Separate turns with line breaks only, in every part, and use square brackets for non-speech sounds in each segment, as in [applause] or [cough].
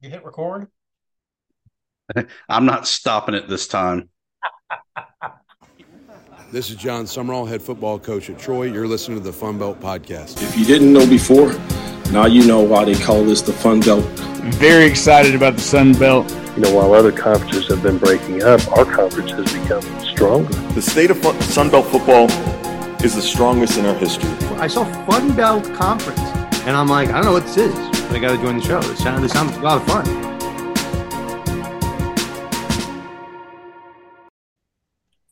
You hit record? [laughs]
I'm not stopping it this time. [laughs]
This is Jon Sumrall, head football coach at Troy. You're listening to the Fun Belt Podcast.
If you didn't know before, now you know why they call this the Fun Belt.
Very excited about the Sun Belt.
You know, while other conferences have been breaking up, our conference has become stronger.
The state of fun- Belt football is the strongest in our history.
I saw Fun Belt Conference, and I'm like, I don't know what this is, I got to join the show. It sounds, it a lot of fun.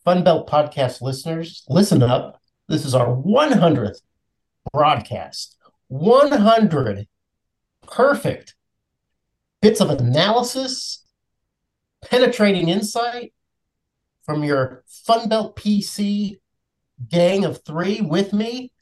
Fun Belt podcast listeners, listen up. This is our 100th broadcast. 100 perfect bits of analysis, penetrating insight from your Fun Belt PC gang of three with me.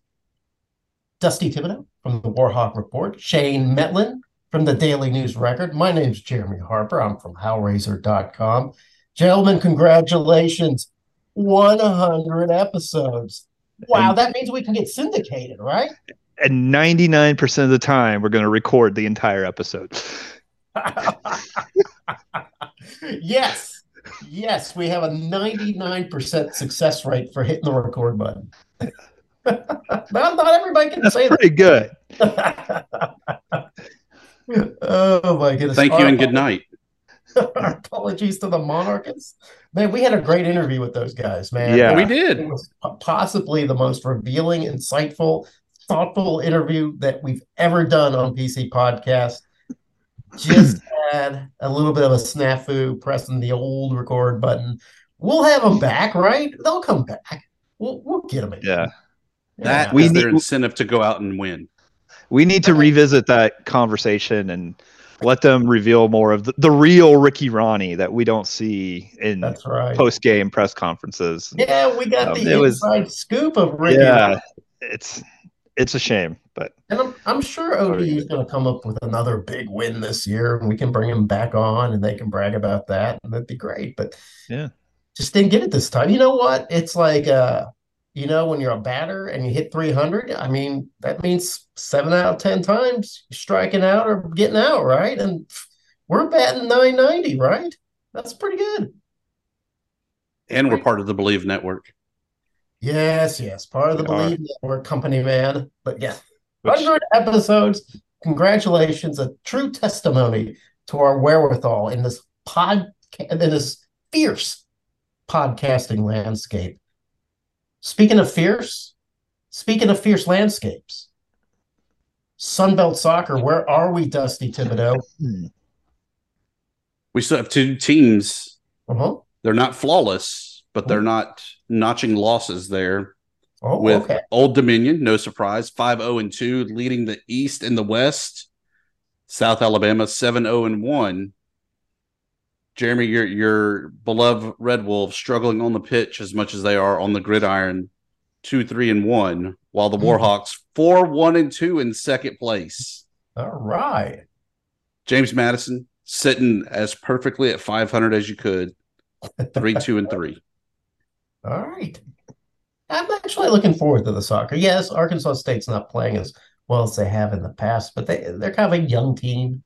Dusty Thibodeaux from the Warhawk Report, Shane Mettlen from the Daily News Record. My name's Jeremy Harper. I'm from howraiser.com. Gentlemen, congratulations. 100 episodes. Wow, that means we can get syndicated, right?
And 99% of the time, we're going to record the entire episode. [laughs]
yes. Yes, we have a 99% success rate for hitting the record button. [laughs] not, not everybody can
That's
say
pretty good. [laughs]
oh my goodness.
Thank you
Our
and good night. [laughs]
Our apologies to the monarchists. Man, we had a great interview with those guys, man.
Yeah.
We
It
did.
was possibly the most revealing, insightful, thoughtful interview that we've ever done on PC Podcast. Just [clears throat] had a little bit of a snafu pressing the old record button. We'll have them back, right? They'll come back. We'll, we'll get them again.
Yeah.
That
We
is their
need-
incentive to go out and win.
We need to revisit that conversation and let them reveal more of the, the real Ricky Ronnie that we don't see in
That's right.
post game press conferences.
Yeah, we got
Um,
the
it was-
inside scoop of Ricky.
Yeah. It's it's a shame, but
And I'm, I'm sure ODU is going to come up with another big win this year, and we can bring him back on, and they can brag about that, and that'd be great. But
Yeah.
just didn't get it this time. You know what? It's like, uh, you know, when you're a batter and you hit 300, I mean, that means seven out of 10 times you're striking out or getting out, right? And we're batting 990, right? That's pretty good.
And we're part of the Believe Network.
Yes, yes, part of the
We are.
Believe Network company, man. But yeah,
which-
100 episodes. Congratulations, a true testimony to our wherewithal in this pod in this fierce podcasting landscape. Speaking of fierce, speaking of fierce landscapes, Sunbelt Soccer, where are we, Dusty Thibodeaux?
We still have two teams.
Uh-huh.
They're not flawless, but they're not notching losses there.
Oh,
with
okay.
Old Dominion, no surprise, 5 0 and 2, leading the East and the West. South Alabama, 7 0 and 1. Jeremy, your your beloved Red Wolves struggling on the pitch as much as they are on the gridiron, 2 3 and 1, while the
Mhm.
Warhawks 4 1 and 2 in second place.
All right.
James Madison sitting as perfectly at 500 as you could, 3 2 and 3. [laughs]
All right. I'm actually looking forward to the soccer. Yes, Arkansas State's not playing as well as they have in the past, but they they're kind of a young team,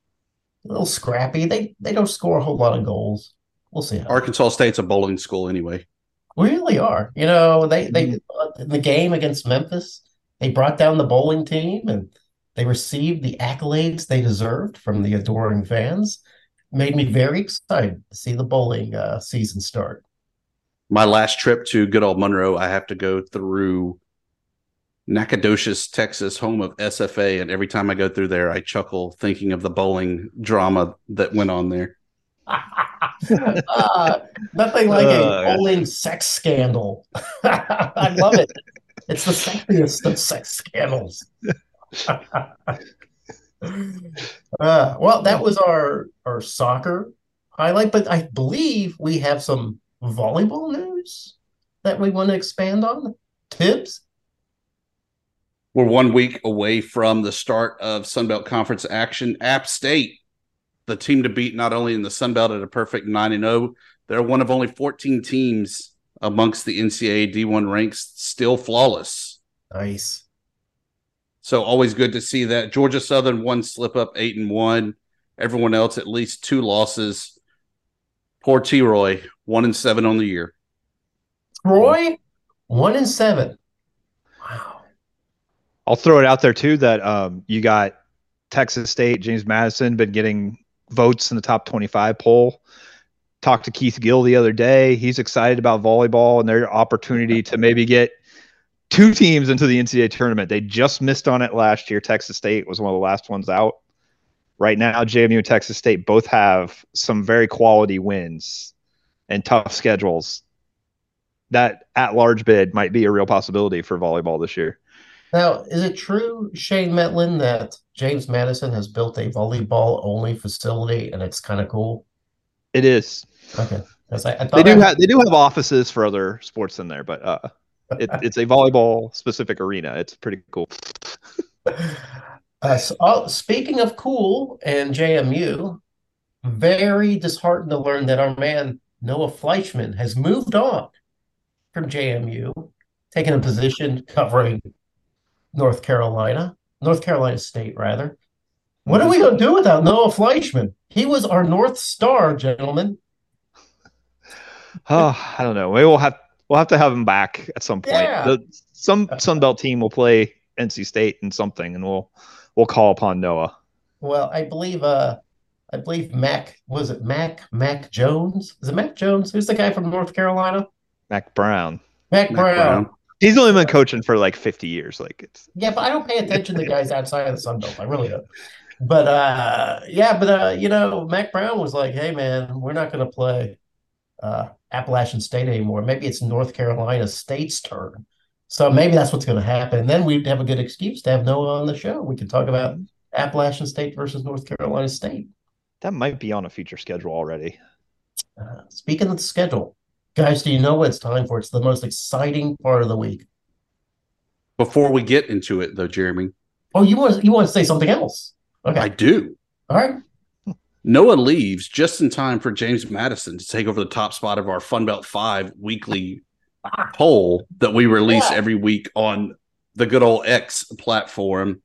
a little scrappy. They they don't score a whole lot of goals. We'll see.
Arkansas State's a bowling school anyway.
we really are. You know, they they in the game against Memphis, they brought down the bowling team and they received the accolades they deserved from the adoring fans. Made me very excited to see the bowling uh, season start.
my last trip to good old Monroe, I have to go through Nacogdoches, Texas, home of SFA, and every time I go through there, I chuckle thinking of the bowling drama that went on there. [laughs]
uh, nothing like
Uh,
a bowling sex scandal. [laughs] I love it. It's the sexiest of sex scandals. [laughs] Uh, well, that was our our soccer highlight, but I believe we have some volleyball news that we want to expand on. Thibs?
We're one week away from the start of Sunbelt Conference action. App State, the team to beat not only in the Sunbelt at a perfect 9 0, they're one of only 14 teams amongst the NCAA D1 ranks still flawless.
Nice.
So always good to see that. Georgia Southern, one slip up, 8 and 1. Everyone else, at least two losses. Poor T Roy, 1 and 7 on the year.
Roy, 1 and 7.
I'll throw it out there too that um, you got Texas State, James Madison, been getting votes in the top 25 poll. Talked to Keith Gill the other day. He's excited about volleyball and their opportunity to maybe get two teams into the NCAA tournament. They just missed on it last year. Texas State was one of the last ones out. Right now, JMU and Texas State both have some very quality wins and tough schedules. That at large bid might be a real possibility for volleyball this year.
Now, is it true, Shane Mettlen, that James Madison has built a volleyball only facility and it's kind of cool?
It is.
Okay. I, I
They do
I-
have they do have offices for other sports in there, but uh, it, [laughs] it's a volleyball specific arena. It's pretty cool. [laughs]
Uh, so, oh, speaking of cool and JMU, very disheartened to learn that our man Noah Fleischman has moved on from JMU, taking a position covering North Carolina, North Carolina State, rather. What are we going to do without Noah Fleischman? He was our North Star, gentlemen. [sighs]
Oh, I don't know. Maybe we'll have we'll have to have him back at some point.
Yeah.
The, some Sun Belt team will play NC State in something, and we'll we'll call upon Noah.
Well, I believe, uh, I believe Mac was it Mac Mac Jones? Is it Mac Jones? Who's the guy from North Carolina?
Mack Brown.
Mac,
Mack
Brown.
Brown.
He's only been coaching for like 50 years. Like it's
Yeah, but I don't pay attention to [laughs] guys outside of the Sun Belt. I really don't. But uh yeah, but uh, you know, Mack Brown was like, hey man, we're not gonna play uh Appalachian State anymore. Maybe it's North Carolina State's turn. So maybe that's what's gonna happen. And then we'd have a good excuse to have Noah on the show. We could talk about Appalachian State versus North Carolina State.
that might be on a future schedule already.
Uh, speaking of the schedule, guys, do you know what it's time for? It's the most exciting part of the week.
Before we get into it, though, Jeremy,
Oh, you want you want to say something else? Okay,
I do.
all right.
Noah leaves just in time for James Madison to take over the top spot of our Funbelt 5 weekly [laughs] poll that we release
Yeah.
every week on the good old X platform.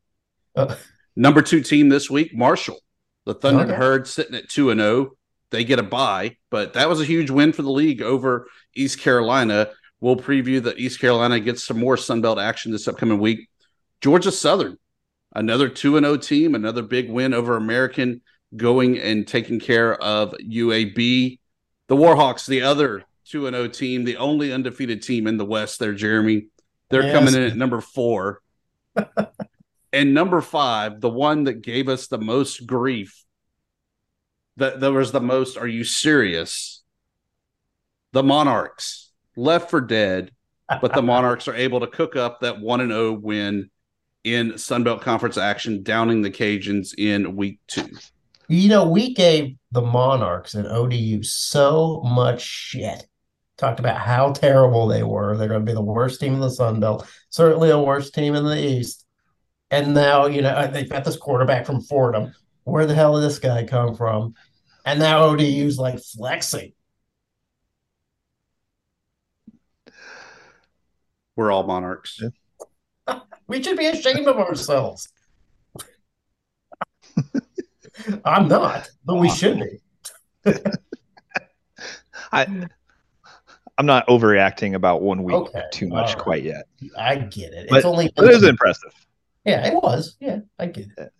Uh,
Number two team this week, Marshall. The Thunder
Okay.
Herd sitting at 2 and 0. They get a bye, but that was a huge win for the league over East Carolina. We'll preview that East Carolina gets some more Sunbelt action this upcoming week. Georgia Southern, another 2 and 0 team, another big win over American going and taking care of UAB. The Warhawks, the other 2 and 0 team, the only undefeated team in the West there, Jeremy. They're
Yes.
coming in at number 4. [laughs] and number 5, the one that gave us the most grief. That there was the most are you serious? The Monarchs left for dead, but the [laughs] Monarchs are able to cook up that 1 and 0 win in Sunbelt Conference action, downing the Cajuns in week two.
You know, we gave the Monarchs and ODU so much shit. Talked about how terrible they were. They're going to be the worst team in the Sun Belt, certainly the worst team in the East. And now, you know, they've got this quarterback from Fordham. Where the hell did this guy come from? And now ODU's like flexing.
We're all Monarchs. [laughs]
We should be ashamed of ourselves. [laughs] I'm not, but we should be. [laughs]
I I'm not overreacting about one week
Okay,
too much
all right.
quite yet.
I get it.
But-
it's only
it was impressive.
Yeah, it was. Yeah, I get it.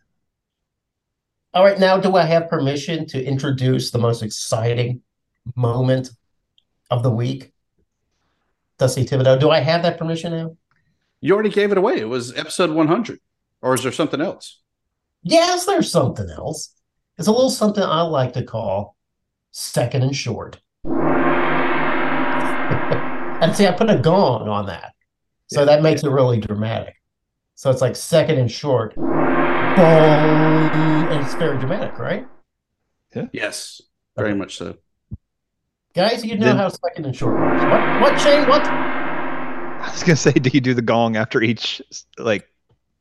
All right, now do I have permission to introduce the most exciting moment of the week? Dusty Thibodeaux, do I have that permission now?
You already gave it away. It was episode 100. Or is there something else?
Yes, there's something else. It's a little something I like to call second and short. [laughs] and see, I put a gong on that. So that makes it really dramatic. So it's like second and short. Boom. And it's very dramatic, right? Yeah.
Yes, very much so.
Guys, you know
Then-
how second and short works. What, what, Shane? What?
I was gonna say, do you do the gong after each like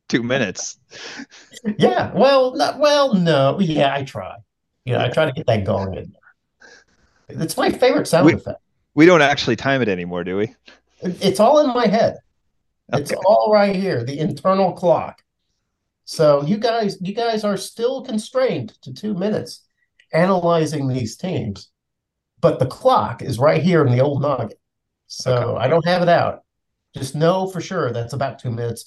two minutes?
Yeah, well, not, well, no. Yeah, I try. you Yeah, I try to get that gong in there. It's my favorite sound
We-
effect.
We don't actually time it anymore, do we?
It's all in my head. It's all right here, the internal clock. So you guys, you guys are still constrained to two minutes analyzing these teams, but the clock is right here in the old nugget. So
Okay.
I don't have it out. Just know for sure that's about two minutes.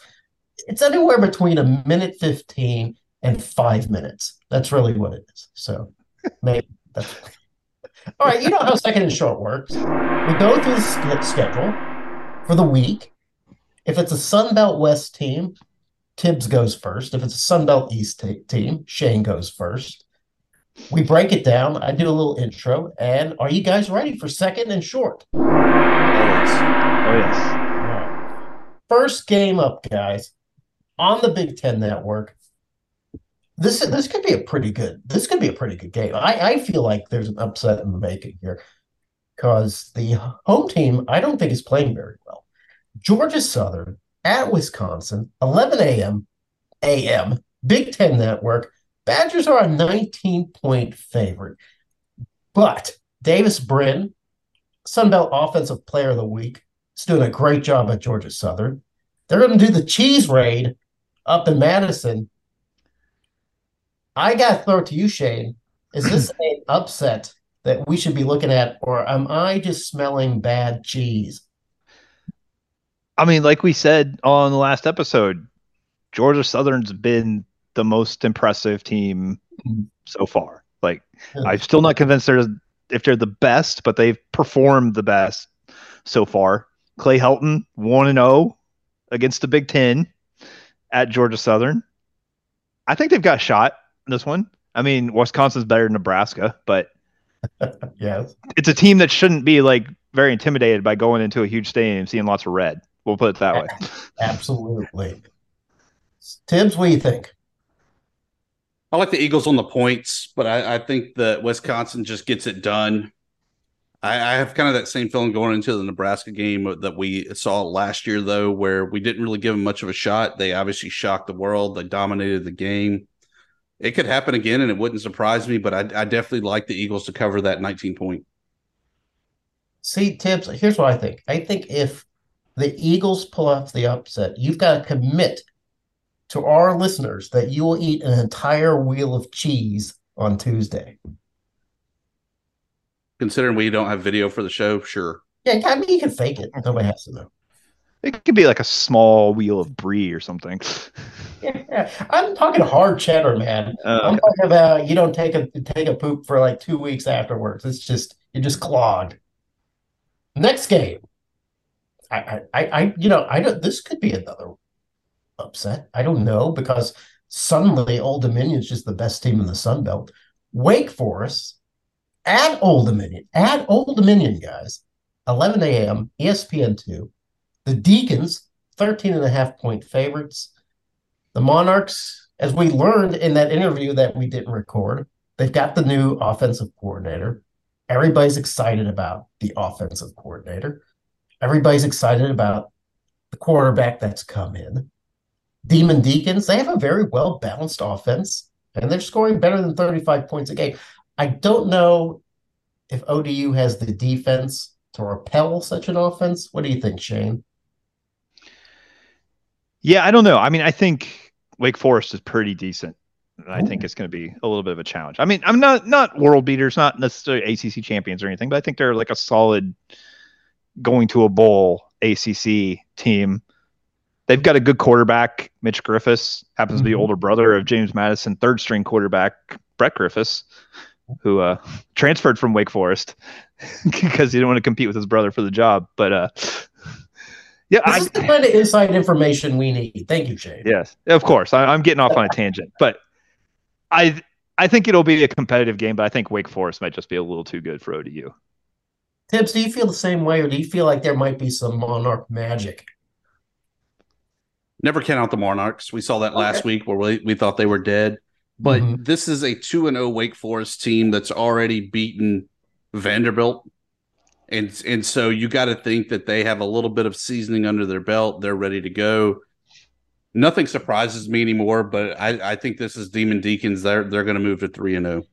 It's anywhere between a minute 15 and five minutes. That's really what it is. So [laughs] maybe that's [laughs] all right. You know how second and short works. We go through the sch- schedule for the week. If it's a Sun Belt West team, Thibs goes first. If it's a Sun Belt East ta- team, Shane goes first. We break it down. I do a little intro. And are you guys ready for second and short?
Oh, yes.
Oh yes.
All right. First game up, guys, on the Big Ten Network. This this could be a pretty good. This could be a pretty good game. I, I feel like there's an upset in the making here because the home team I don't think is playing very well. Georgia Southern at Wisconsin, 11 a.m. a.m. Big Ten Network. Badgers are a 19 point favorite, but Davis Brin, Sunbelt Offensive Player of the Week, is doing a great job at Georgia Southern. They're going to do the cheese raid up in Madison. I got to throw it to you, Shane. Is this [clears throat] an upset that we should be looking at, or am I just smelling bad cheese?
I mean, like we said on the last episode, Georgia Southern's been the most impressive team mm-hmm. so far. Like,
Yeah.
I'm still not convinced they're if they're the best, but they've performed the best so far. Clay Helton one and zero against the Big Ten at Georgia Southern. I think they've got a shot in this one. I mean, Wisconsin's better than Nebraska, but [laughs]
Yes.
it's a team that shouldn't be like very intimidated by going into a huge stadium and seeing lots of red. We'll put it that way. [laughs]
Absolutely. Thibs, what do you think?
I like the Eagles on the points, but I, I think that Wisconsin just gets it done. I, I have kind of that same feeling going into the Nebraska game that we saw last year, though, where we didn't really give them much of a shot. They obviously shocked the world. They dominated the game. It could happen again, and it wouldn't surprise me. But I, I definitely like the Eagles to cover that 19 point.
See, Thibs, here's what I think. I think if the Eagles pull off the upset, you've got to commit to our listeners that you will eat an entire wheel of cheese on Tuesday.
Considering we don't have video for the show, sure.
Yeah, I mean, you can fake it. Nobody has to know.
It could be like a small wheel of brie or something. [laughs]
Yeah, I'm talking hard cheddar, man.
Uh,
I'm talking about you don't take a take a poop for like two weeks afterwards. It's just you're just clogged. Next game, I I I, you know I don't. This could be another upset. I don't know because suddenly Old Dominion's just the best team in the Sun Belt. Wake Forest at Old Dominion at Old Dominion, guys. 11 a.m. ESPN two. The Deacons 13 and a half point favorites. The Monarchs, as we learned in that interview that we didn't record, they've got the new offensive coordinator. Everybody's excited about the offensive coordinator. Everybody's excited about the quarterback that's come in. Demon Deacons, they have a very well balanced offense, and they're scoring better than 35 points a game. I don't know if ODU has the defense to repel such an offense. What do you think, Shane?
yeah, I don't know. I mean, I think Wake Forest is pretty decent. And I think it's going to be a little bit of a challenge. I mean, I'm not not world beaters, not necessarily ACC champions or anything, but I think they're like a solid going to a bowl ACC team. They've got a good quarterback, Mitch Griffis, happens to be
Mhm.
older brother of James Madison, third string quarterback Brett Griffis, who uh, transferred from Wake Forest [laughs] because he didn't want to compete with his brother for the job. But uh, [laughs] yeah,
This
I,
is the kind of inside information we need. Thank you, Shane.
Yes, of course. I, I'm getting off on a tangent, but I I think it'll be a competitive game, but I think Wake Forest might just be a little too good for ODU.
Thibs, do you feel the same way, or do you feel like there might be some Monarch magic?
Never count out the Monarchs. We saw that last week where we, we thought they were dead. But
Mhm.
this is a 2 and 0 Wake Forest team that's already beaten Vanderbilt. And and so you got to think that they have a little bit of seasoning under their belt. They're ready to go. Nothing surprises me anymore, but I, I think this is Demon Deacons. They're they're going to move to 3 and oh. 0.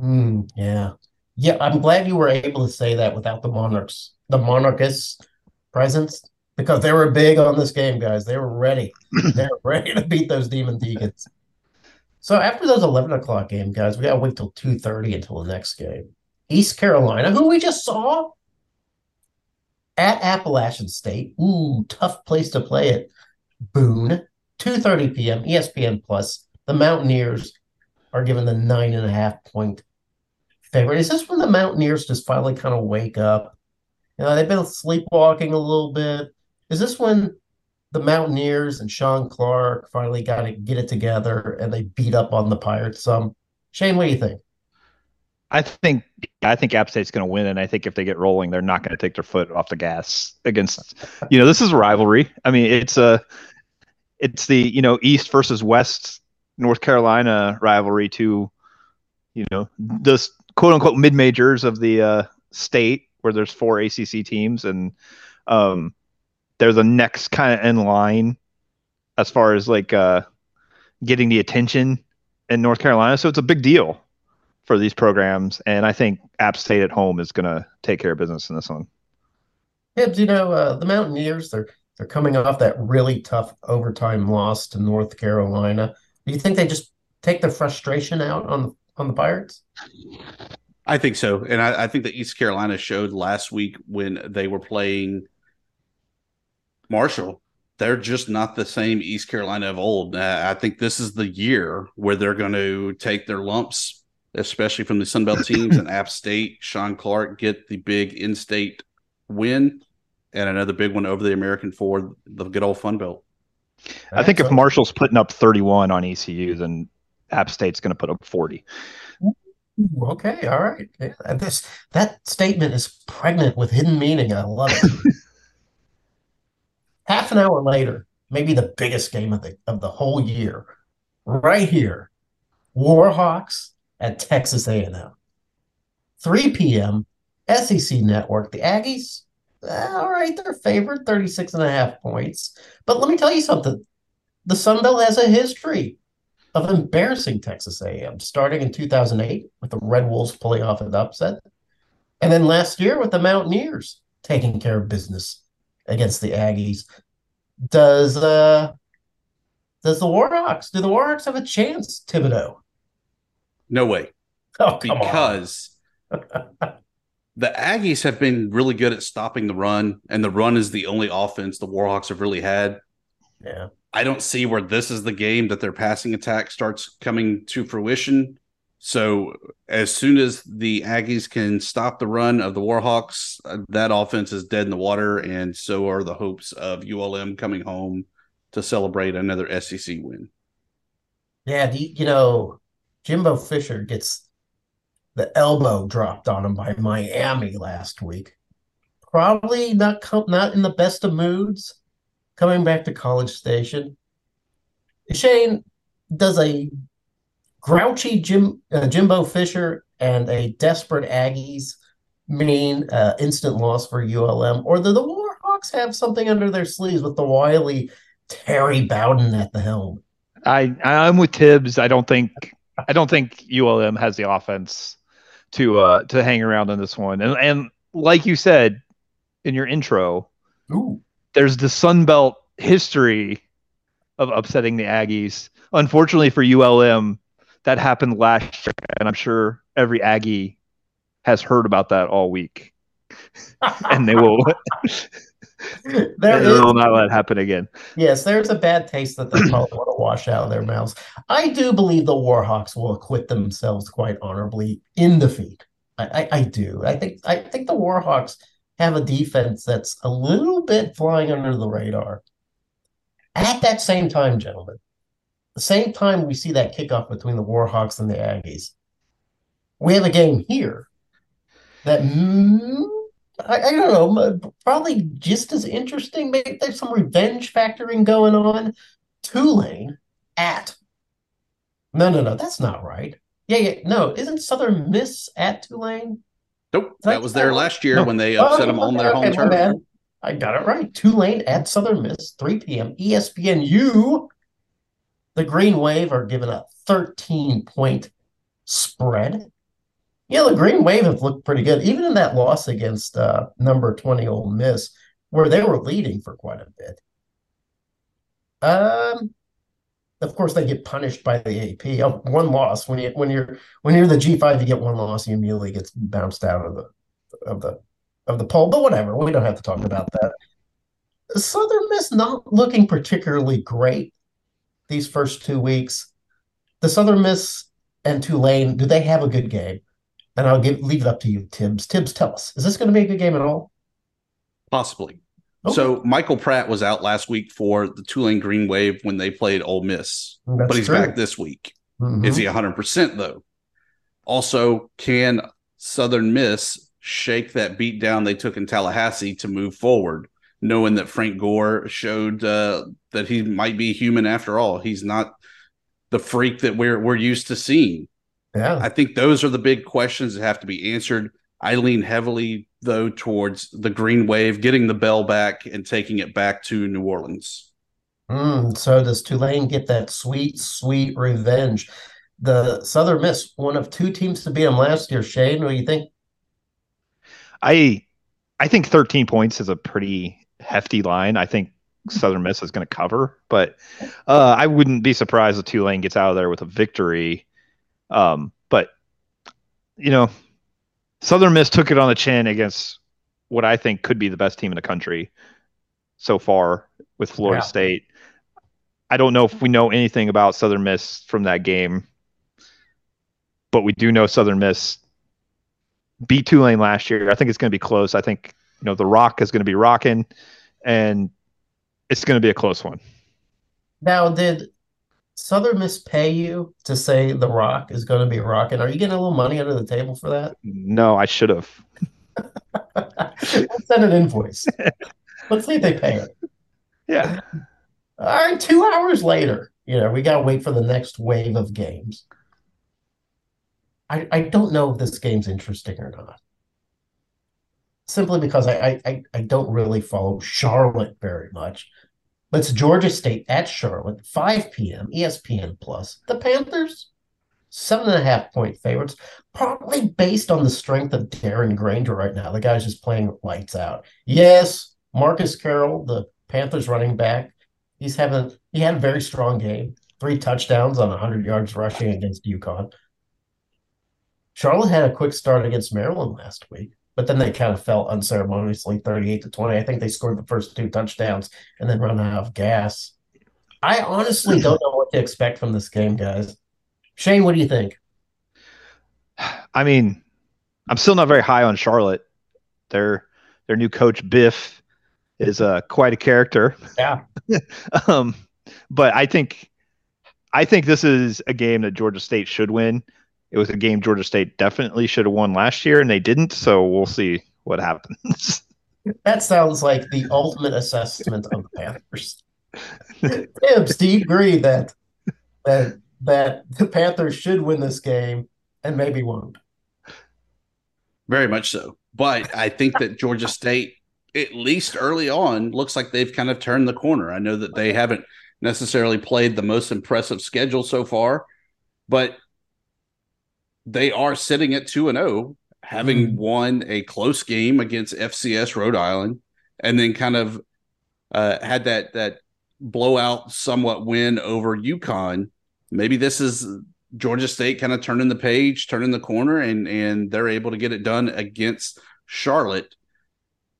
Hmm, yeah, yeah. I'm glad you were able to say that without the Monarchs, the Monarchist presence. because they were big on this game, guys. They were ready. [clears throat] they were ready to beat those Demon Deacons. So after those eleven o'clock game, guys, we gotta wait till two thirty until the next game. East Carolina, who we just saw at Appalachian State. Ooh, tough place to play it. Boone, two thirty p.m. ESPN Plus. The Mountaineers are given the nine and a half point favorite. Is this when the Mountaineers just finally kind of wake up? You know, they've been sleepwalking a little bit. Is this when the Mountaineers and Shawn Clark finally got to get it together and they beat up on the Pirates some? Shane, what do you think?
I think I think App State's going to win, and I think if they get rolling, they're not going to take their foot off the gas against. You know, this is a rivalry. I mean, it's a it's the you know East versus West North Carolina rivalry to you know the quote unquote mid majors of the uh, state where there's four ACC teams, and um, they're the next kind of in line as far as like uh, getting the attention in North Carolina. So it's a big deal for these programs, and I think App State at home is going to take care of business in this one.
Thibs, you know uh, the Mountaineers they're they're coming off that really tough overtime loss to North Carolina. Do you think they just take the frustration out on on the Pirates?
I think so, and I, I think that East Carolina showed last week when they were playing Marshall they're just not the same East Carolina of old. Uh, I think this is the year where they're going to take their lumps especially from the Sun Belt [laughs] teams and App State. Shawn Clark get the big in-state win and another big one over the American Four, the good old Fun Belt.
I think if Marshall's putting up 31 on ECU, then App State's going to put up 40.
Okay, all right. Yeah, this that statement is pregnant with hidden meaning. I love it. [laughs] Half an hour later, maybe the biggest game of the of the whole year, right here, Warhawks at Texas A&M. 3 p.m. SEC Network. The Aggies, eh, all right, they're favored 36 and a half points. But let me tell you something. The Sun Belt has a history of embarrassing Texas A&M, starting in 2008 with the Red Wolves pulling off an upset, and then last year with the Mountaineers taking care of business against the Aggies. Does uh does the Warhawks do the Warhawks have a chance, Thibodeaux?
No way. [laughs]
Oh,
because [laughs] the Aggies have been really good at stopping the run, and the run is the only offense the Warhawks have really had.
Yeah.
I don't see where this is the game that their passing attack starts coming to fruition. So as soon as the Aggies can stop the run of the Warhawks, uh, that offense is dead in the water, and so are the hopes of ULM coming home to celebrate another SEC win.
Yeah, you, you know, Jimbo Fisher gets the elbow dropped on him by Miami last week. Probably not com- not in the best of moods coming back to College Station. Shane does a grouchy Jim uh, Jimbo Fisher and a desperate Aggies mean uh, instant loss for ULM, or do the Warhawks have something under their sleeves with the wily Terry Bowden at the helm?
I I'm with Thibs. I don't think I don't think ULM has the offense to uh to hang around in this one. And and like you said in your intro,
Ooh.
There's the Sun Belt history of upsetting the Aggies. Unfortunately for ULM, that happened last year, and I'm sure every Aggie has heard about that all week. [laughs] and they will [laughs]
there
they will not let it happen again.
yes, there's a bad taste that they probably want to wash out of their mouths. I do believe the Warhawks will acquit themselves quite honorably in defeat. I, I, I do. I think I think the Warhawks have a defense that's a little bit flying under the radar. At that same time, gentlemen, the same time we see that kickoff between the Warhawks and the Aggies, we have a game here that mm, I, I, don't know, probably just as interesting. Maybe there's some revenge factoring going on. Tulane at no, no, no, that's not right. Yeah, yeah, no, isn't Southern Miss at Tulane?
Nope, that was there last year no. when they upset oh, them on their okay, home turf.
I got it right. Tulane at Southern Miss, 3 p.m. ESPN. ESPNU. The Green Wave are given a 13 point spread. Yeah, the Green Wave have looked pretty good. Even in that loss against uh, number 20 Ole Miss, where they were leading for quite a bit. Um, of course, they get punished by the AP. Oh, one loss when you when you're when you're the G five, you get one loss, you immediately gets bounced out of the of the of the poll. But whatever, we don't have to talk about that. Southern Miss not looking particularly great these first two weeks. The Southern Miss and Tulane, do they have a good game? And I'll give leave it up to you, Thibs. Thibs, tell us, is this going to be a good game at all?
Possibly.
Okay.
So Michael Pratt was out last week for the Tulane Green Wave when they played Ole Miss,
That's
but he's
true.
back this week.
Mhm.
Is he 100% though? Also, can Southern Miss shake that beat down they took in Tallahassee to move forward, knowing that Frank Gore showed uh, that he might be human after all? He's not the freak that we're we're used to seeing.
Yeah.
I think those are the big questions that have to be answered. I lean heavily though towards the Green Wave getting the bell back and taking it back to New Orleans.
Mm, so does Tulane get that sweet, sweet revenge? The Southern Miss, one of two teams to beat them last year. Shane, what do you think?
I I think 13 points is a pretty hefty line. I think Southern Miss is going to cover, but uh, I wouldn't be surprised if Tulane gets out of there with a victory. Um, but you know, Southern Miss took it on the chin against what I think could be the best team in the country so far with Florida
Yeah.
State. I don't know if we know anything about Southern Miss from that game, but we do know Southern Miss beat Tulane last year. I think it's going to be close. I think you know the Rock is going to be rocking, and it's going to be a close one.
Now, did Southern Miss pay you to say The Rock is going to be rocking? Are you getting a little money under the table for that?
No, I should have.
Let's send an invoice. Let's see if they pay it.
Yeah,
All right, two hours later, you know, we got to wait for the next wave of games. I, I don't know if this game's interesting or not. Simply because I, I, I don't really follow Charlotte very much. It's Georgia State at Charlotte, 5 p.m., ESPN Plus. The Panthers, seven and a half point favorites, probably based on the strength of Darren Grainger right now. The guy's just playing lights out. Yes, Marcus Carroll, the Panthers running back, he's having he had a very strong game. Three touchdowns on 100 yards rushing against UConn. Charlotte had a quick start against Maryland last week, but then they kind of fell unceremoniously 38 to 20. I think they scored the first two touchdowns and then run out of gas. I honestly don't know what to expect from this game, guys. Shane, what do you think?
I mean, I'm still not very high on Charlotte. Their their new coach Biff is uh, quite a character.
Yeah. [laughs]
um, but I think I think this is a game that Georgia State should win. It was a game Georgia State definitely should have won last year, and they didn't. So we'll see what happens. [laughs]
That sounds like the ultimate assessment of the Panthers. Thibs, do you agree that that that the Panthers should win this game and maybe won't?
Very much so. But I think that Georgia State, at least early on, looks like they've kind of turned the corner. I know that they haven't necessarily played the most impressive schedule so far, but they are sitting at 2 and 0, having
Mhm.
won a close game against FCS Rhode Island and then kind of uh, had that that blowout somewhat win over UConn. Maybe this is Georgia State kind of turning the page, turning the corner, and and they're able to get it done against Charlotte.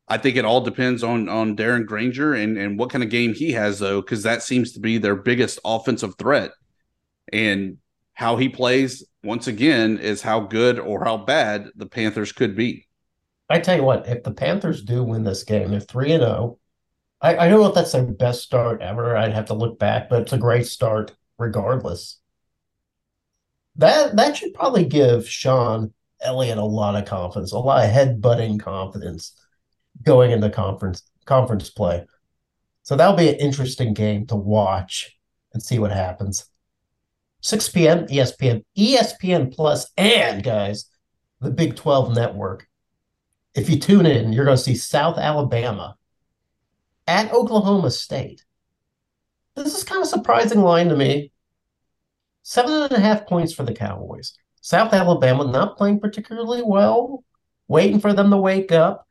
I think it all depends on on Darren Grainger and and what kind of game he has though, because that seems to be their biggest offensive threat. And how he plays once again is how good or how bad the Panthers could be.
I tell you what, if the Panthers do win this game, they're three and zero. I, I don't know if that's their best start ever. I'd have to look back, but it's a great start regardless. That that should probably give Shawn Elliott a lot of confidence, a lot of head-butting confidence going into conference conference play. So that'll be an interesting game to watch and see what happens. 6 p.m. ESPN, ESPN Plus, and guys, the Big 12 network. If you tune in, you're going to see South Alabama at Oklahoma State. This is kind of surprising line to me. Seven and a half points for the Cowboys. South Alabama not playing particularly well, waiting for them to wake up.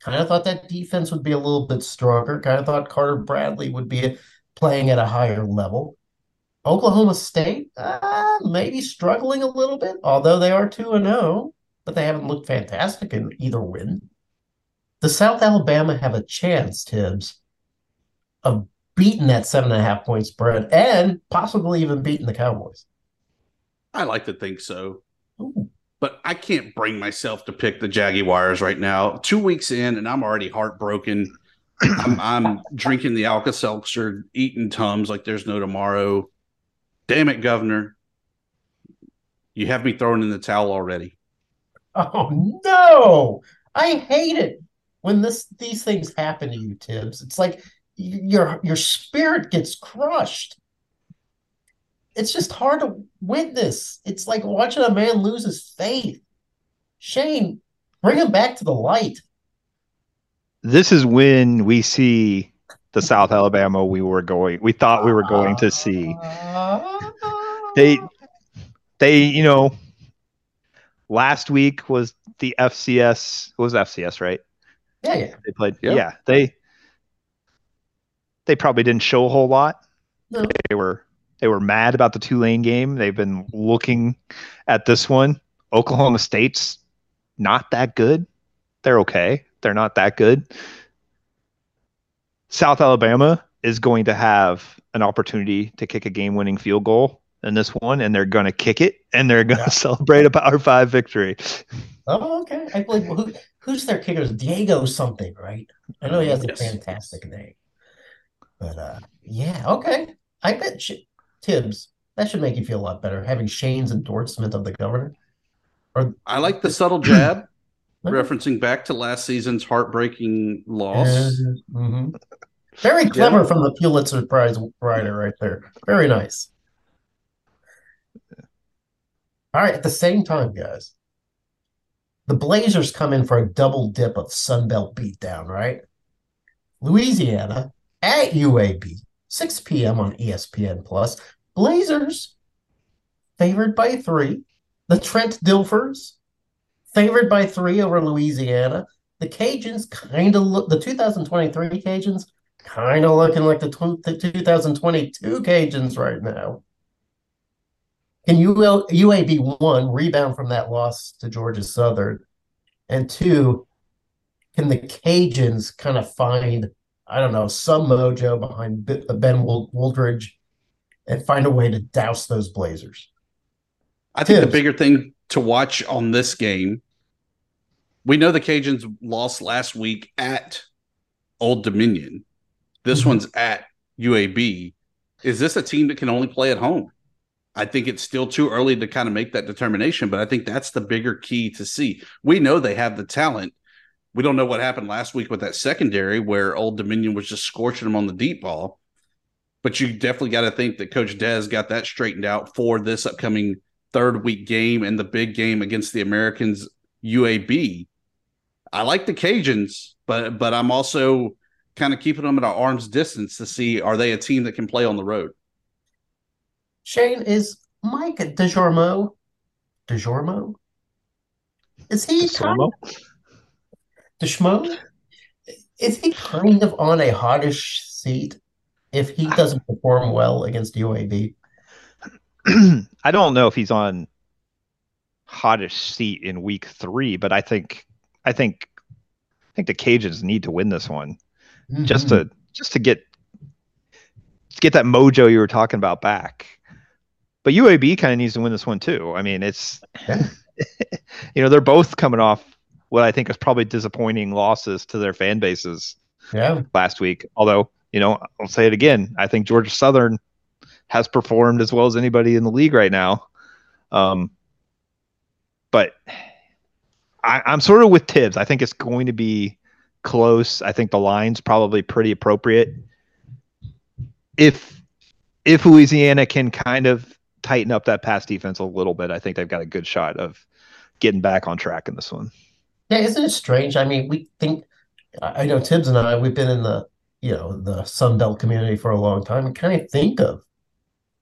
Kind of thought that defense would be a little bit stronger. Kind of thought Carter Bradley would be playing at a higher level. Oklahoma State, uh, maybe struggling a little bit, although they are 2 and 0, but they haven't looked fantastic in either win. The South Alabama have a chance, Thibs, of beating that seven and a half point spread and possibly even beating the Cowboys.
I like to think so.
Ooh.
But I can't bring myself to pick the Jaguars right now. Two weeks in, and I'm already heartbroken. [clears throat] I'm, I'm drinking the Alka Seltzer, eating Tums like there's no tomorrow. Damn it, Governor. You have me thrown in the towel already.
Oh no! I hate it when this these things happen to you, Thibs. It's like your your spirit gets crushed. It's just hard to witness. It's like watching a man lose his faith. Shane, bring him back to the light.
This is when we see the South Alabama we were going we thought we were going to see. They they, you know, last week was the FCS it was FCS, right?
Yeah, yeah.
They played
Yeah.
yeah, they they probably didn't show a whole lot.
No.
They were they were mad about the Tulane game. They've been looking at this one. Oklahoma State's not that good. They're okay. They're not that good. South Alabama is going to have an opportunity to kick a game-winning field goal in this one, and they're going to kick it, and they're going to
Yeah.
celebrate a Power Five victory.
Oh, okay. I believe who, who's their kicker? Diego something, right? I know he has a
Yes.
fantastic name. But uh yeah, okay. I bet Sh- Thibs, that should make you feel a lot better having Shane's endorsement of the governor. Or
I like the subtle jab, [clears throat] referencing back to last season's heartbreaking loss.
Mhm. Very clever from the Pulitzer Prize writer right there. Very nice. All right, at the same time, guys, the Blazers come in for a double dip of Sunbelt beatdown, right? Louisiana at UAB, 6 p.m. on ESPN Plus. Blazers favored by three. The Trent Dilfers favored by three over Louisiana. The Cajuns kind of look, the 2023 Cajuns kind of looking like the, tw- the 2022 Cajuns right now. Can UL, UAB one rebound from that loss to Georgia Southern? And two, can the Cajuns kind of find, I don't know, some mojo behind B- uh, Ben Wold- Wooldridge and find a way to douse those Blazers?
I think the bigger thing to watch on this game, we know the Cajuns lost last week at Old Dominion. This
Mhm.
one's at UAB. Is this a team that can only play at home? I think it's still too early to kind of make that determination, but I think that's the bigger key to see. We know they have the talent. We don't know what happened last week with that secondary where Old Dominion was just scorching them on the deep ball. But you definitely got to think that Coach Dez got that straightened out for this upcoming third week game and the big game against the Americans UAB. I like the Cajuns, but but I'm also kind of keeping them at our arm's distance to see are they a team that can play on the road.
Shane, is Mike DeJormo? DeJormo? Is he kind
Slow-mo?
Is he kind of on a hottish seat if he doesn't perform well against UAB? [clears throat]
I don't know if he's on hottest seat in week three, but I think I think I think the Cajuns need to win this one just
Mhm.
to just to get to get that mojo you were talking about back. But UAB kind of needs to win this one too. I mean, it's
Yeah. [laughs]
you know they're both coming off what I think is probably disappointing losses to their fan bases
yeah.
last week. Although, you know, I'll say it again. I think Georgia Southern has performed as well as anybody in the league right now. Um, but I, I'm sort of with Thibs. I think it's going to be close. I think the line's probably pretty appropriate. If if Louisiana can kind of tighten up that pass defense a little bit, I think they've got a good shot of getting back on track in this one.
Yeah, isn't it strange? I mean, we think I know Thibs and I, we've been in the, you know, the Sun Belt community for a long time and kind of think of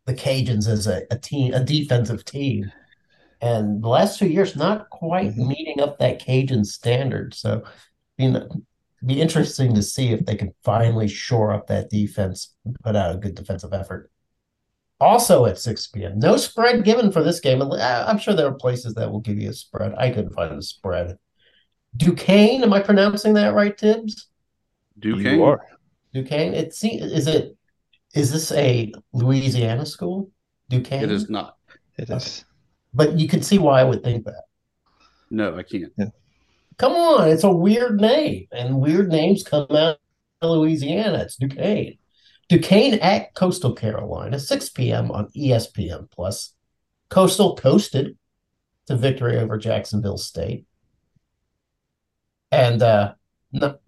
the Cajuns as a, a team, a defensive team. And the last two years, not quite
Mhm.
meeting up that Cajun standard. So be, be interesting to see if they can finally shore up that defense and put out a good defensive effort. Also at 6 p.m. No spread given for this game. I'm sure there are places that will give you a spread. I couldn't find a spread. Duquesne, am I pronouncing that right, Thibs?
Duquesne.
You are.
Duquesne. It see, is it is this a Louisiana school? Duquesne.
It is not.
It is.
But you can see why I would think that.
No, I can't.
Come on, it's a weird name, and weird names come out of Louisiana. It's Duquesne. Duquesne at Coastal Carolina, 6 p.m. on ESPN Plus. Coastal coasted to victory over Jacksonville State. And uh,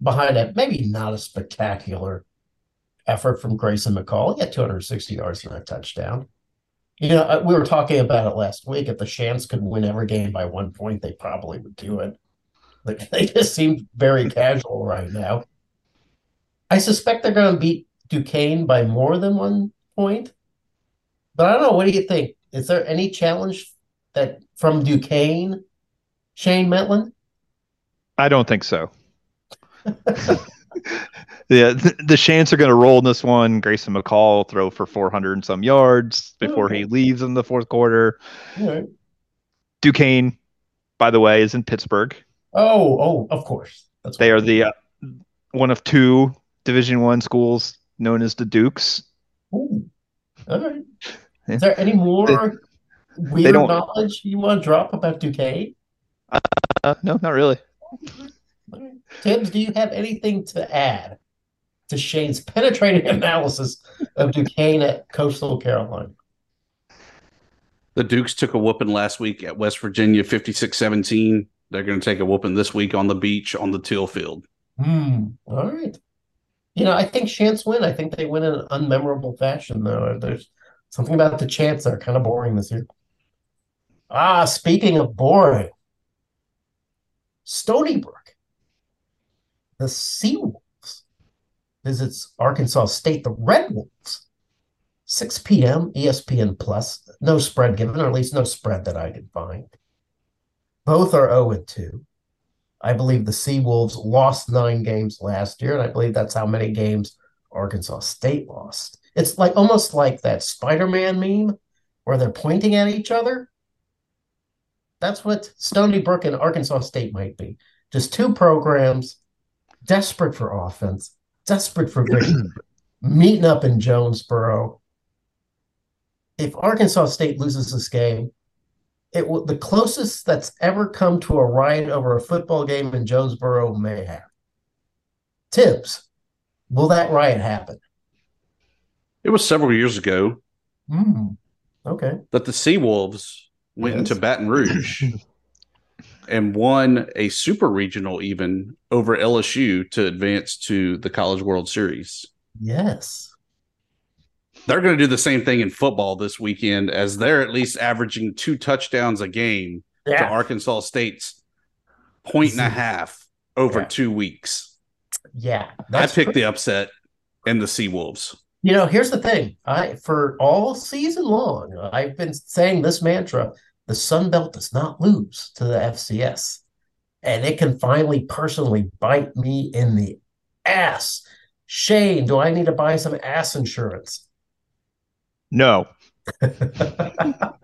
behind that, maybe not a spectacular effort from Grayson McCall. He had 260 yards and a touchdown. You know, uh, we were talking about it last week. If the Chants could win every game by one point, they probably would do it. Like [laughs] they just seem very casual right now. I suspect they're going to beat Duquesne by more than one point. But I don't know. What do you think? Is there any challenge that from Duquesne, Shane Mettlen?
I don't think so. [laughs] yeah, the, the Chants are going to roll in this one. Grayson McCall throw for 400 and some yards before he leaves in the fourth quarter.
All right.
Duquesne, by the way, is in Pittsburgh.
Oh, oh, of course. That's
They are the uh, one of two Division One schools known as the Dukes.
Ooh. All right. Is there any more weird
don't-
knowledge you want to drop about Duquesne?
Uh, no, not really.
All right. Thibs, do you have anything to add to Shane's penetrating [laughs] analysis of Duquesne at Coastal Carolina?
The Dukes took a whooping last week at West Virginia, 56 17. They're going to take a whooping this week on the beach on the teal field.
Hmm. All right. You know, I think Chants win. I think they win in an unmemorable fashion, though. There's something about the chants that are kind of boring this year. Ah, speaking of boring, Stony Brook, the Seawolves visits Arkansas State, the Red Wolves. 6 p.m. ESPN Plus. No spread given, or at least no spread that I could find. Both are 0 2. I believe the Seawolves lost nine games last year, and I believe that's how many games Arkansas State lost. It's like almost like that Spider-Man meme where they're pointing at each other. That's what Stony Brook and Arkansas State might be. Just two programs desperate for offense, desperate for victory, [clears throat] meeting up in Jonesboro. If Arkansas State loses this game, it will the closest that's ever come to a riot over a football game in Jonesboro may have. Thibs, will that riot happen?
It was several years ago
Hmm. Okay.
that the Seawolves went
Yes.
into Baton Rouge [laughs] and won a super regional even over LSU to advance to the College World Series.
Yes.
They're going to do the same thing in football this weekend as they're at least averaging two touchdowns a game to Arkansas State's point and a half over
Yeah.
two weeks.
Yeah.
I picked
true.
the upset and the Seawolves.
You know, here's the thing. I for all season long, I've been saying this mantra: the Sun Belt does not lose to the FCS, and it can finally personally bite me in the ass. Shane, do I need to buy some ass insurance?
No, [laughs] the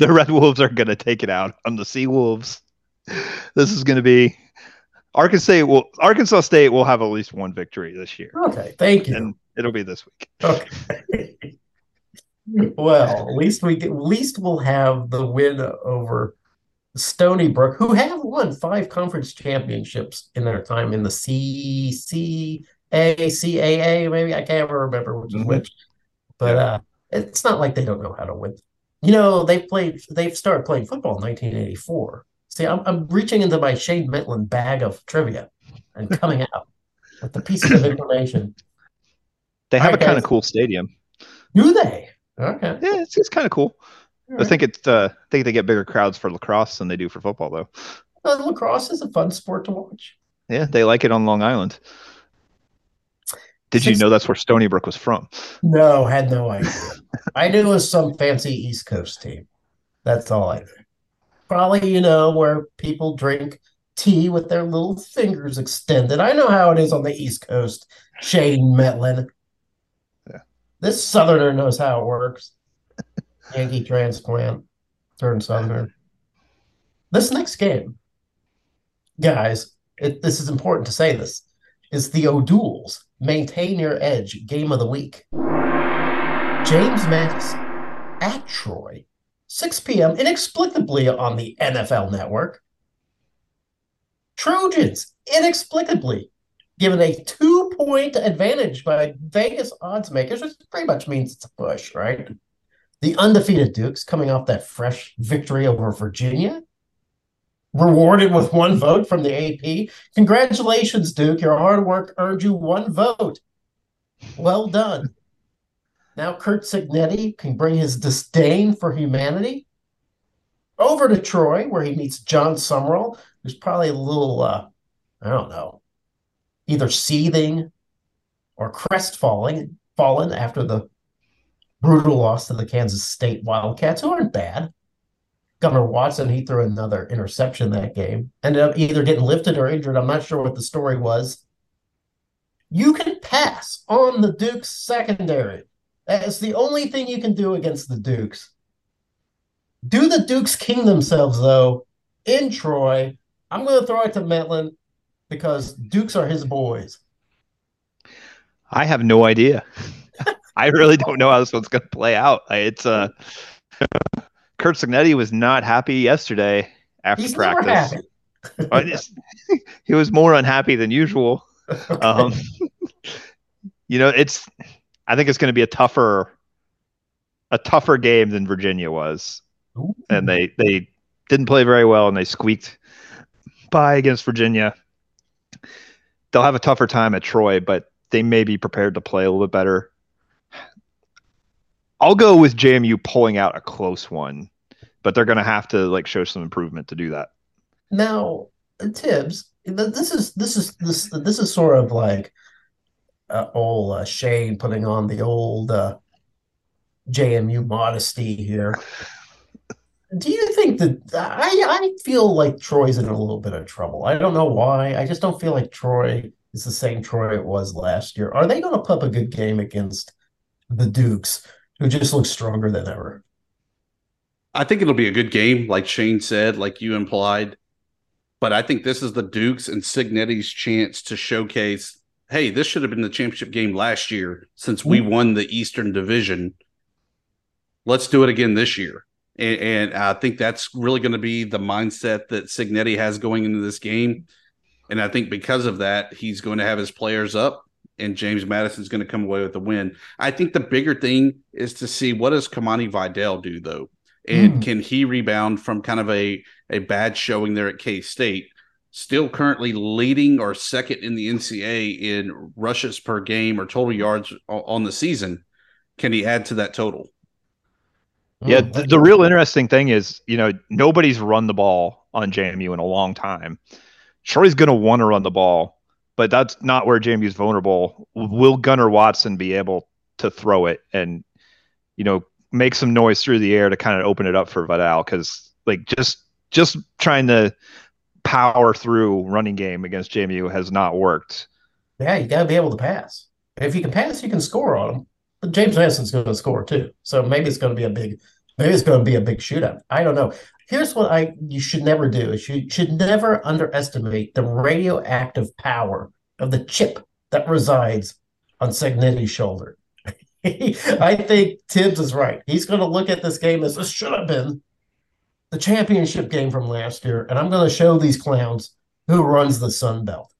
Red Wolves are going to take it out on the Sea Wolves. This is going to be Arkansas State. Will Arkansas State will have at least one victory this year,
Okay, thank you.
and it'll be this week.
Okay. [laughs] well, at least we get, at least we'll have the win over Stony Brook, who have won five conference championships in their time in the CCA, CAA, maybe I can't remember which is
Mhm.
which. But uh, it's not like they don't know how to win. You know, they played. They've started playing football in 1984. See, I'm I'm reaching into my Shane Mettlen bag of trivia and [laughs] coming out with the pieces of information.
They have
Alright,
a kind of cool stadium.
Do they? Okay.
Yeah, it's, it's kind of cool. I think it's. Uh, I think they get bigger crowds for lacrosse than they do for football, though.
Well, lacrosse is a fun sport to watch.
Yeah, they like it on Long Island. Did you know that's where Stony Brook was from?
No, had no idea. I knew it was some fancy East Coast team. That's all I knew. Probably, you know, where people drink tea with their little fingers extended. I know how it is on the East Coast, Shane Mettlen.
Yeah.
This Southerner knows how it works. Yankee transplant, turn Southerner. This next game, guys, it, this is important to say this, is the O'Douls Maintain Your Edge Game of the Week. James Madison at Troy, 6 p.m., inexplicably on the NFL network. Trojans, inexplicably, given a two point advantage by Vegas odds makers, which pretty much means it's a push, right? The undefeated Dukes coming off that fresh victory over Virginia, rewarded with one vote from the AP. Congratulations, Duke. Your hard work earned you one vote. Well done. Now Curt Cignetti can bring his disdain for humanity over to Troy, where he meets Jon Sumrall, who's probably a little, uh, I don't know, either seething or crestfallen fallen after the brutal loss to the Kansas State Wildcats, who aren't bad. Gunnar Watson, he threw another interception that game. Ended up either getting lifted or injured. I'm not sure what the story was. You can pass on the Duke's secondary. That's the only thing you can do against the Dukes. Do the Dukes king themselves, though, in Troy? I'm going to throw it to Mettlen because Dukes are his boys.
I have no idea. [laughs] I really don't know how this one's going to play out. It's uh, Curt Cignetti was not happy yesterday after
He's
practice. Just- [laughs] [laughs] he was more unhappy than usual. Um, you know, it's. I think it's going to be a tougher, a tougher game than Virginia was,
Ooh.
and they they didn't play very well, and they squeaked by against Virginia. They'll have a tougher time at Troy, but they may be prepared to play a little bit better. I'll go with JMU pulling out a close one, but they're going to have to like show some improvement to do that.
Now, Thibs, this is this is this this is sort of like uh, old uh, Shane putting on the old uh, JMU modesty here. Do you think that I I feel like Troy's in a little bit of trouble? I don't know why. I just don't feel like Troy is the same Troy it was last year. Are they going to put up a good game against the Dukes, who just looks stronger than ever?
I think it'll be a good game, like Shane said, like you implied. But I think this is the Dukes and Cignetti's chance to showcase hey, this should have been the championship game last year since we mm-hmm. won the Eastern Division. Let's do it again this year. And, and I think that's really going to be the mindset that Signetti has going into this game. And I think because of that, he's going to have his players up and James Madison's going to come away with the win. I think the bigger thing is to see what does Kamani Vidal do though, and
Mm.
can he rebound from kind of a a bad showing there at K State? Still currently leading or second in the NCAA in rushes per game or total yards on the season. Can he add to that total?
Yeah,
Mm,
the, the real interesting thing is, you know, nobody's run the ball on JMU in a long time. Troy's going to want to run the ball, but that's not where JMU's vulnerable. Will Gunnar Watson be able to throw it and, you know, make some noise through the air to kind of open it up for Vidal? Because like just just trying to power through running game against JMU has not worked.
Yeah, you got to be able to pass. If you can pass, you can score on them. But James Madison's going to score too, so maybe it's going to be a big, maybe it's going to be a big shootout. I don't know. Here's what I you should never do: is you should never underestimate the radioactive power of the chip that resides on Cignetti's shoulder. [laughs] I think Thibs is right. He's going to look at this game as this should have been the championship game from last year, and I'm going to show these clowns who runs the Sun Belt.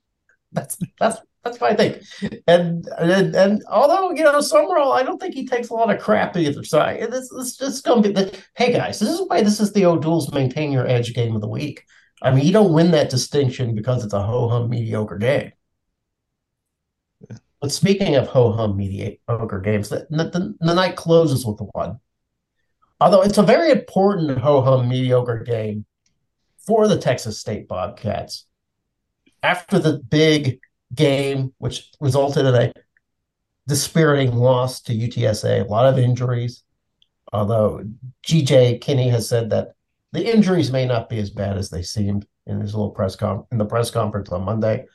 [laughs] That's that's that's what I think. And and, and although you know Sumrall, I don't think he takes a lot of crap either. So I, this this just to be the hey guys, this is why this is the O'Douls maintain your edge game of the week. I mean, you don't win that distinction because it's a ho hum mediocre game. But speaking of ho hum mediocre games, the, the, the night closes with the one. Although it's a very important ho hum mediocre game for the Texas State Bobcats. After the big game, which resulted in a dispiriting loss to UTSA, a lot of injuries. Although GJ Kinne has said that the injuries may not be as bad as they seemed. in his little press con in the press conference on Monday.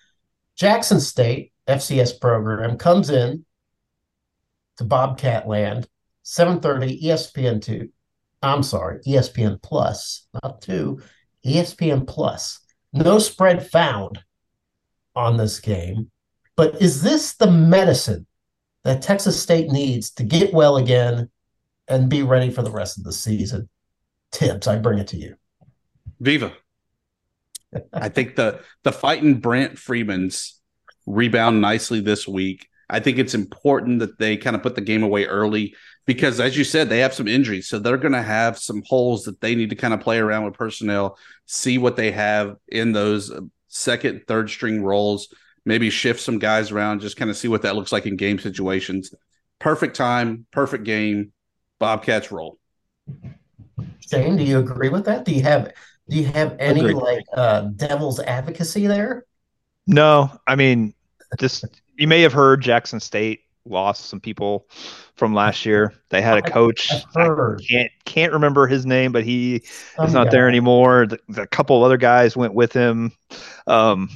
Jackson State FCS program comes in to Bobcat Land, 7:30 ESPN two. I'm sorry, ESPN Plus, not two, ESPN Plus. No spread found on this game. But is this the medicine that Texas State needs to get well again and be ready for the rest of the season? Thibs, I bring it to you.
Viva. I think the the fighting Brant Freeman's rebound nicely this week. I think it's important that they kind of put the game away early because, as you said, they have some injuries. So they're going to have some holes that they need to kind of play around with personnel, see what they have in those second, third string roles, maybe shift some guys around, just kind of see what that looks like in game situations. Perfect time, perfect game. Bobcats roll.
Shane, do you agree with that? Do you have do you have any
Agreed.
like uh devil's advocacy there?
No, I mean, just you may have heard Jackson State lost some people from last year. They had a coach.
I've
I can't can't remember his name, but he is not
guy.
there anymore. The, the couple other guys went with him. Um,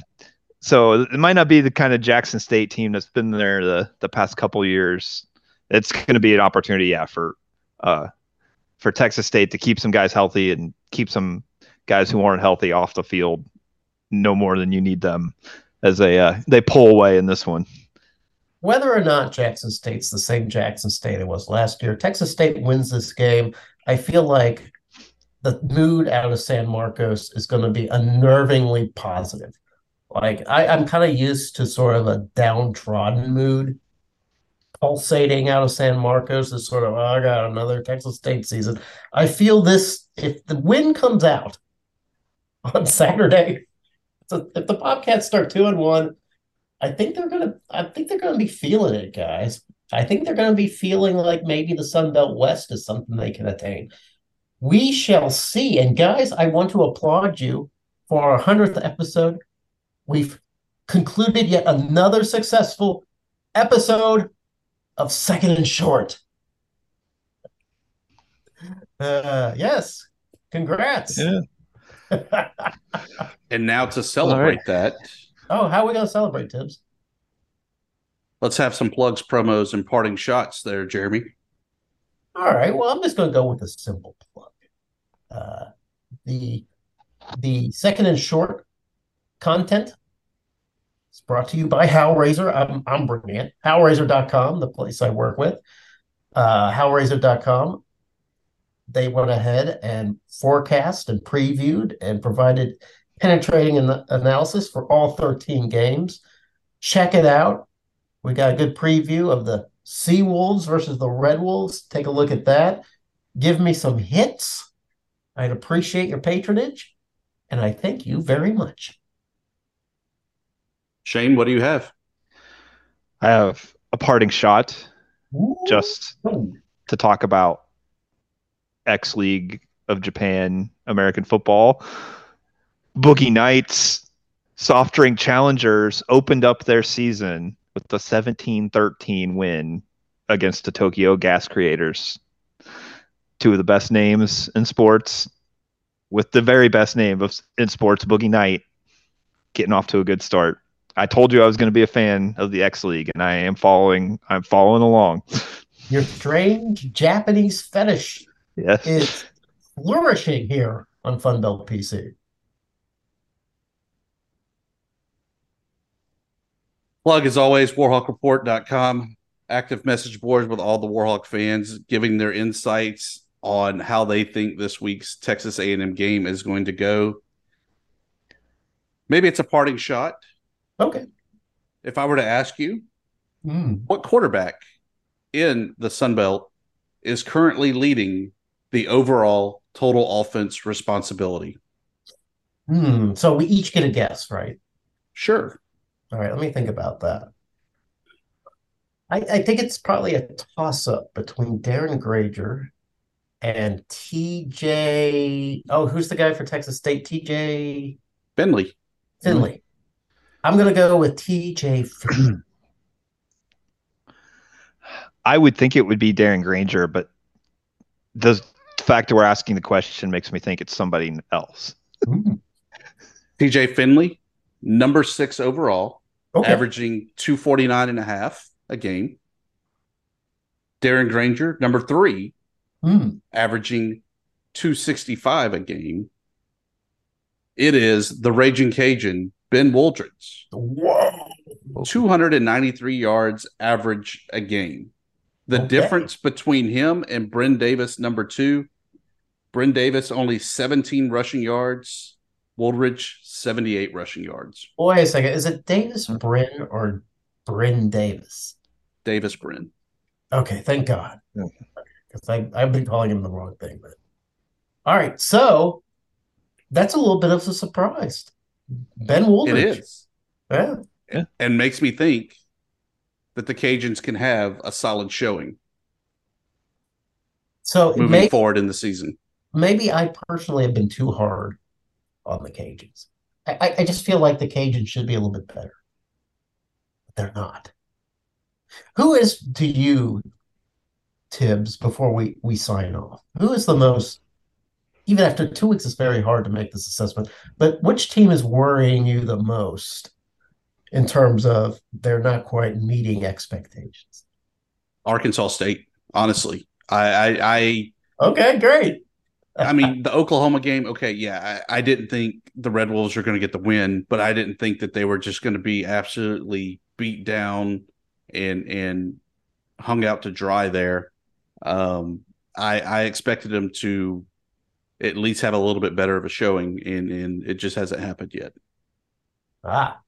so it might not be the kind of Jackson State team that's been there the the past couple years. It's going to be an opportunity, yeah, for uh, for Texas State to keep some guys healthy and keep some guys who aren't healthy off the field no more than you need them as they uh, they pull away in this one.
Whether or not Jackson State's the same Jackson State it was last year, Texas State wins this game. I feel like the mood out of San Marcos is going to be unnervingly positive. Like I, I'm kind of used to sort of a downtrodden mood pulsating out of San Marcos is sort of, oh, I got another Texas State season. I feel this if the win comes out on Saturday, so [laughs] if the Bobcats start two and one, I think they're gonna I think they're gonna be feeling it, guys. I think they're gonna be feeling like maybe the Sun Belt West is something they can attain. We shall see. And guys, I want to applaud you for our hundredth episode. We've concluded yet another successful episode of Second and Short. Uh, yes, congrats.
Yeah. [laughs]
And now to celebrate
right.
that,
oh, how are we gonna celebrate, Thibs?
let's have some plugs, promos, and parting shots there, Jeremy.
All right. Well, I'm just going to go with a simple plug. Uh, the the second and short content is brought to you by Howraiser. I'm I'm bringing it. Howraiser.com, the place I work with. Uh, Howraiser.com. They went ahead and forecast and previewed and provided penetrating an- analysis for all 13 games. Check it out. We got a good preview of the Sea Wolves versus the Red Wolves. Take a look at that. Give me some hits. I'd appreciate your patronage. And I thank you very much.
Shane, what do you have?
I have a parting shot just to talk about X League of Japan American football. Boogie Knights soft drink challengers opened up their season with the 17-13 win against the Tokyo Gas Creators. Two of the best names in sports with the very best name of in sports Boogie Knight getting off to a good start. I told you I was going to be a fan of the X League and I am following I'm following along. [laughs]
Your strange Japanese fetish
Yes.
is flourishing here on Funbelt PC.
Plug as always, warhawkreport.com. Active message boards with all the Warhawk fans giving their insights on how they think this week's Texas A&M game is going to go. Maybe it's a parting shot.
Okay.
If I were to ask you,
Hmm.
what quarterback in the Sun Belt is currently leading the overall total offense responsibility?
Hmm. So we each get a guess, right?
Sure.
All right, let me think about that. I, I think it's probably a toss up between Darren Grainger and TJ. Oh, who's the guy for Texas State? TJ
Finley.
Finley. Mm-hmm. I'm going to go with TJ Finley. [clears throat]
I would think it would be Darren Grainger, but the fact that we're asking the question makes me think it's somebody else.
Mm.
TJ Finley, number six overall,
Okay.
averaging 249 and a half a game. Darren Grainger, number three,
Hmm.
averaging 265 a game. It is the Raging Cajun, Ben Wooldridge,
Whoa.
293 yards average a game. The
Okay.
difference between him and Brin Davis, number two, Brin Davis only 17 rushing yards, Wooldridge 78 rushing yards.
Wait a second. Is it Davis Brin or Brin Davis?
Davis Brin.
Okay, thank God. Because I I've been calling him the wrong thing. But all right, so that's a little bit of a surprise. Ben
It
Wooldridge.
is.
Yeah.
And makes me think that the Cajuns can have a solid showing
So
moving
may,
forward in the season.
maybe I personally have been too hard on the Cajuns. I, I, I just feel like the Cajuns should be a little bit better. But they're not. Who is to you, Thibs, before we, we sign off? Who is the most even after two weeks, it's very hard to make this assessment. But which team is worrying you the most in terms of they're not quite meeting expectations?
Arkansas State, honestly. I I I,
Okay, great.
I mean the Oklahoma game, okay, yeah. I, I didn't think the Red Wolves were gonna get the win, but I didn't think that they were just gonna be absolutely beat down and and hung out to dry there. Um I I expected them to at least have a little bit better of a showing and and it just hasn't happened yet.
Ah,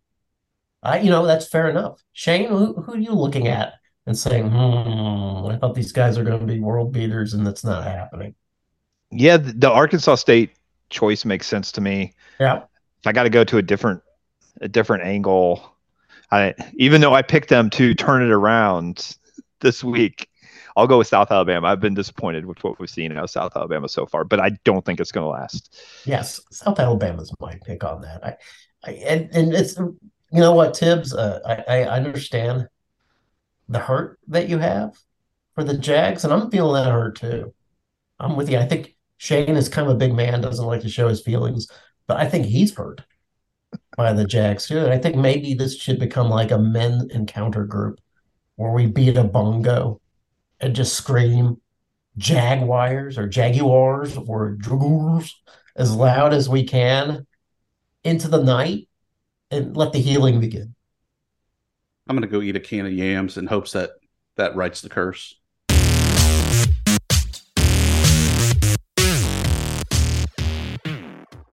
I, you know, that's fair enough. Shane, who, who are you looking at and saying, hmm, I thought these guys are going to be world beaters and that's not happening?
Yeah, the, the Arkansas State choice makes sense to me.
Yeah.
If I got to go to a different a different angle, I even though I picked them to turn it around this week, I'll go with South Alabama. I've been disappointed with what we've seen out of South Alabama so far, but I don't think it's going to last.
Yes, South Alabama's my pick on that. I, I and, and it's you know what, Thibs, uh, I, I understand the hurt that you have for the Jags, and I'm feeling that hurt too. I'm with you. I think Shane is kind of a big man, doesn't like to show his feelings, but I think he's hurt by the Jags too. And I think maybe this should become like a men encounter group where we beat a bongo and just scream Jaguars or Jaguars or Jaguars as loud as we can into the night and let the healing begin.
I'm gonna go eat a can of yams in hopes that that rights the curse.